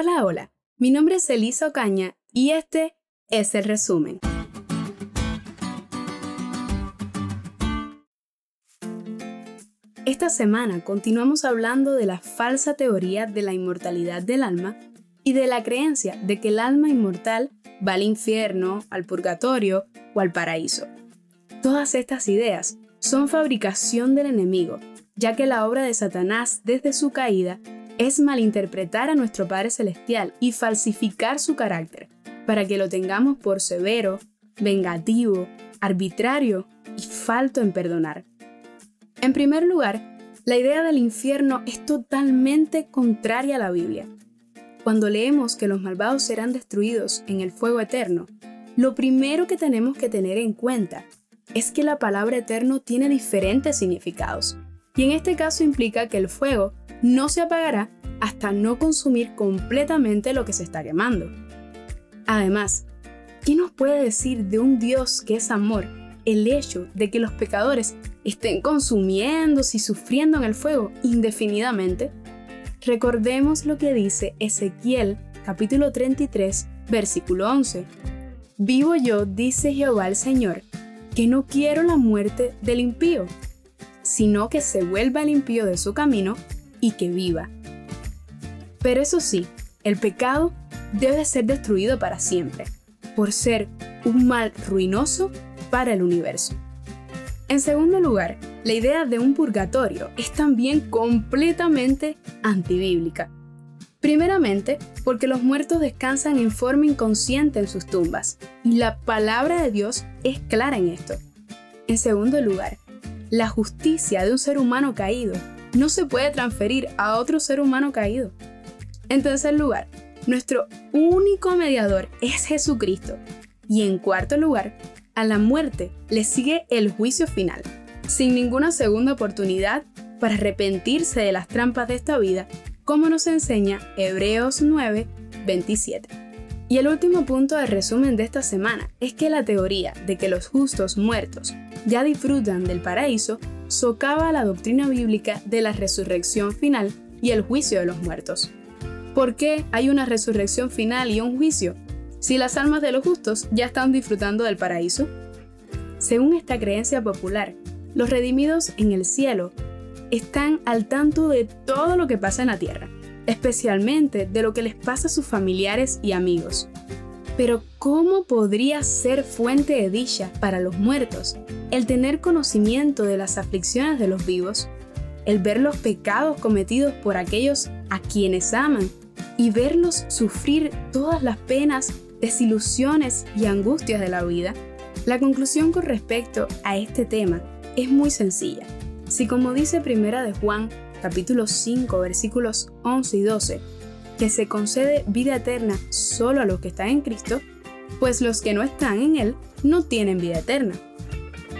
Hola, hola. Mi nombre es Elisa Ocaña y este es el resumen. Esta semana continuamos hablando de la falsa teoría de la inmortalidad del alma y de la creencia de que el alma inmortal va al infierno, al purgatorio o al paraíso. Todas estas ideas son fabricación del enemigo, ya que la obra de Satanás desde su caída es malinterpretar a nuestro Padre Celestial y falsificar su carácter, para que lo tengamos por severo, vengativo, arbitrario y falto en perdonar. En primer lugar, la idea del infierno es totalmente contraria a la Biblia. Cuando leemos que los malvados serán destruidos en el fuego eterno, lo primero que tenemos que tener en cuenta es que la palabra eterno tiene diferentes significados, y en este caso implica que el fuego no se apagará hasta no consumir completamente lo que se está quemando. Además, ¿qué nos puede decir de un Dios que es amor el hecho de que los pecadores estén consumiéndose y sufriendo en el fuego indefinidamente? Recordemos lo que dice Ezequiel capítulo 33 versículo 11. Vivo yo, dice Jehová el Señor, que no quiero la muerte del impío, sino que se vuelva el impío de su camino y que viva. Pero eso sí, el pecado debe ser destruido para siempre, por ser un mal ruinoso para el universo. En segundo lugar, la idea de un purgatorio es también completamente antibíblica. Primeramente, porque los muertos descansan en forma inconsciente en sus tumbas, y la palabra de Dios es clara en esto. En segundo lugar, la justicia de un ser humano caído no se puede transferir a otro ser humano caído. En tercer lugar, nuestro único mediador es Jesucristo. Y en cuarto lugar, a la muerte le sigue el juicio final, sin ninguna segunda oportunidad para arrepentirse de las trampas de esta vida, como nos enseña Hebreos 9, 27. Y el último punto de resumen de esta semana es que la teoría de que los justos muertos ya disfrutan del paraíso socava la doctrina bíblica de la resurrección final y el juicio de los muertos. ¿Por qué hay una resurrección final y un juicio si las almas de los justos ya están disfrutando del paraíso? Según esta creencia popular, los redimidos en el cielo están al tanto de todo lo que pasa en la tierra, especialmente de lo que les pasa a sus familiares y amigos. Pero ¿cómo podría ser fuente de dicha para los muertos el tener conocimiento de las aflicciones de los vivos, el ver los pecados cometidos por aquellos a quienes aman y verlos sufrir todas las penas, desilusiones y angustias de la vida? La conclusión con respecto a este tema es muy sencilla. Si como dice Primera de Juan, capítulo 5, versículos 11 y 12, que se concede vida eterna solo a los que están en Cristo, pues los que no están en Él no tienen vida eterna.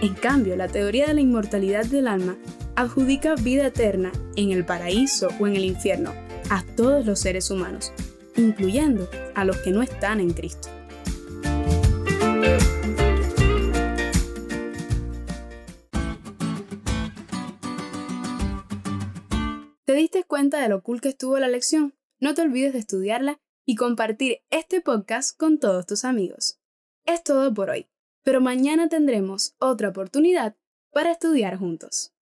En cambio, la teoría de la inmortalidad del alma adjudica vida eterna en el paraíso o en el infierno a todos los seres humanos, incluyendo a los que no están en Cristo. ¿Te diste cuenta de lo cool que estuvo la lección? No te olvides de estudiarla y compartir este podcast con todos tus amigos. Es todo por hoy, pero mañana tendremos otra oportunidad para estudiar juntos.